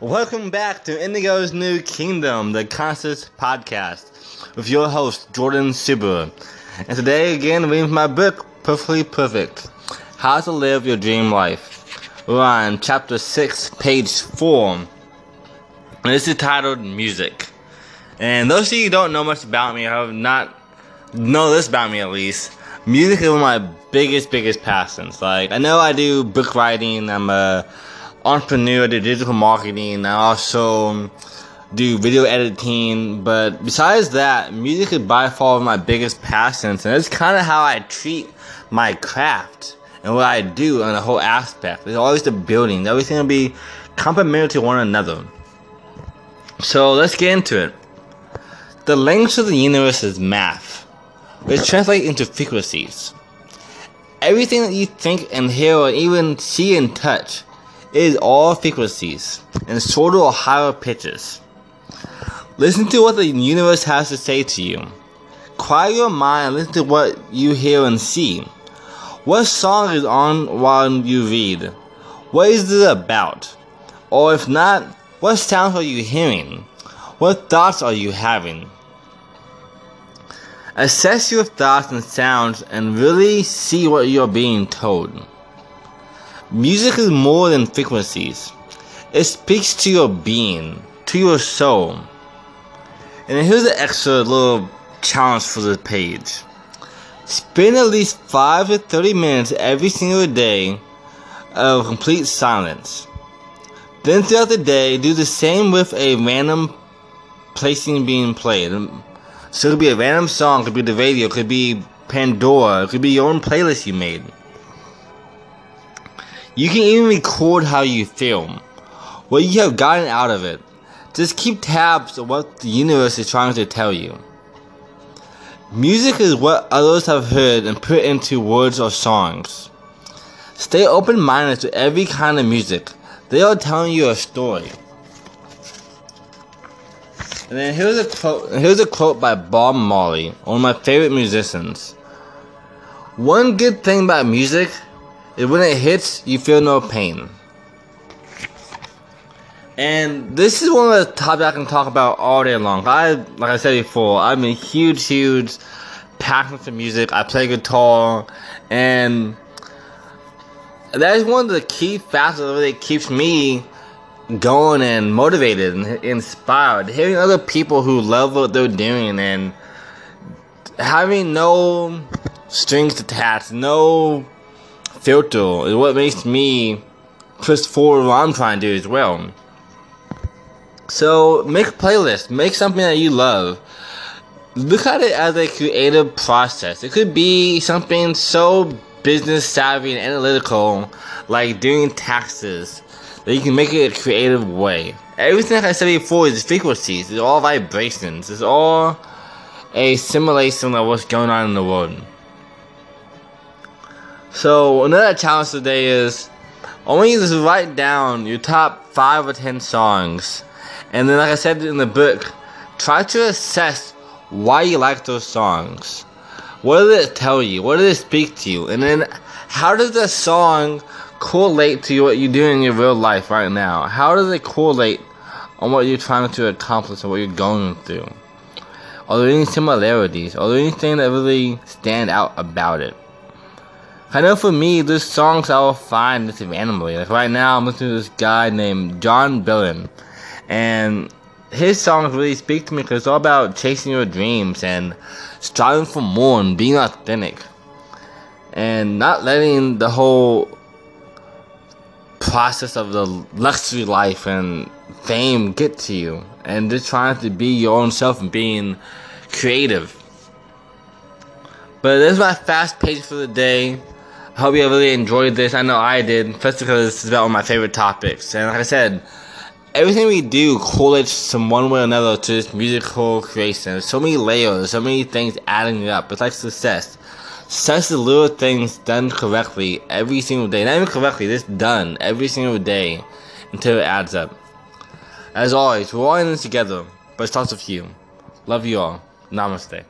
Welcome back to Indigo's New Kingdom, the Conscious Podcast, with your host, Jordan Subaru. And today, again, reading my book, Perfectly Perfect How to Live Your Dream Life. We're on chapter 6, page 4. And this is titled Music. And those of you who don't know much about me, have not know this about me at least, music is one of my biggest, biggest passions. Like, I know I do book writing, I'm a entrepreneur, do digital marketing, I also um, do video editing, but besides that, music is by far my biggest passions, and it's kind of how I treat my craft and what I do on the whole aspect. It's always the building, everything will be complementary to one another. So let's get into it. The language of the universe is math, which translates into frequencies. Everything that you think and hear or even see and touch is all frequencies and shorter or higher pitches. Listen to what the universe has to say to you. Quiet your mind and listen to what you hear and see. What song is on while you read? What is it about? Or if not, what sounds are you hearing? What thoughts are you having? Assess your thoughts and sounds and really see what you're being told. Music is more than frequencies. It speaks to your being, to your soul. And here's an extra little challenge for the page. Spend at least 5 to 30 minutes every single day of complete silence. Then throughout the day, do the same with a random placing being played. So it could be a random song, it could be the radio, could be Pandora, it could be your own playlist you made. You can even record how you film, what you have gotten out of it. Just keep tabs of what the universe is trying to tell you. Music is what others have heard and put into words or songs. Stay open minded to every kind of music. They are telling you a story. And then here's a quote here's a quote by Bob Marley, one of my favorite musicians. One good thing about music when it hits, you feel no pain. And this is one of the topics I can talk about all day long. I, like I said before, I'm a huge, huge passion for music. I play guitar, and that is one of the key factors that keeps me going and motivated and inspired. Hearing other people who love what they're doing and having no strings attached, no filter is what makes me push forward what I'm trying to do as well. So make a playlist, make something that you love. Look at it as a creative process. It could be something so business savvy and analytical, like doing taxes, that you can make it a creative way. Everything like I said before is frequencies, it's all vibrations, it's all a simulation of what's going on in the world. So another challenge today is you to write down your top five or ten songs, and then like I said in the book, try to assess why you like those songs. What does it tell you? What does it speak to you? And then how does the song correlate to what you're doing in your real life right now? How does it correlate on what you're trying to accomplish and what you're going through? Are there any similarities? Are there anything that really stand out about it? I know for me, there's songs I will find just randomly. Like right now, I'm listening to this guy named Jon Bellion, and his songs really speak to me because it's all about chasing your dreams and striving for more and being authentic, and not letting the whole process of the luxury life and fame get to you, and just trying to be your own self and being creative. But this is my fast page for the day. Hope you really enjoyed this. I know I did, especially because this is about one of my favorite topics. And like I said, everything we do correlates from one way or another to this musical creation. There's so many layers, so many things adding up. It's like success. Success is little things done correctly every single day. Not even correctly, just done every single day until it adds up. As always, we're all in this together, but it starts with you. Love you all. Namaste.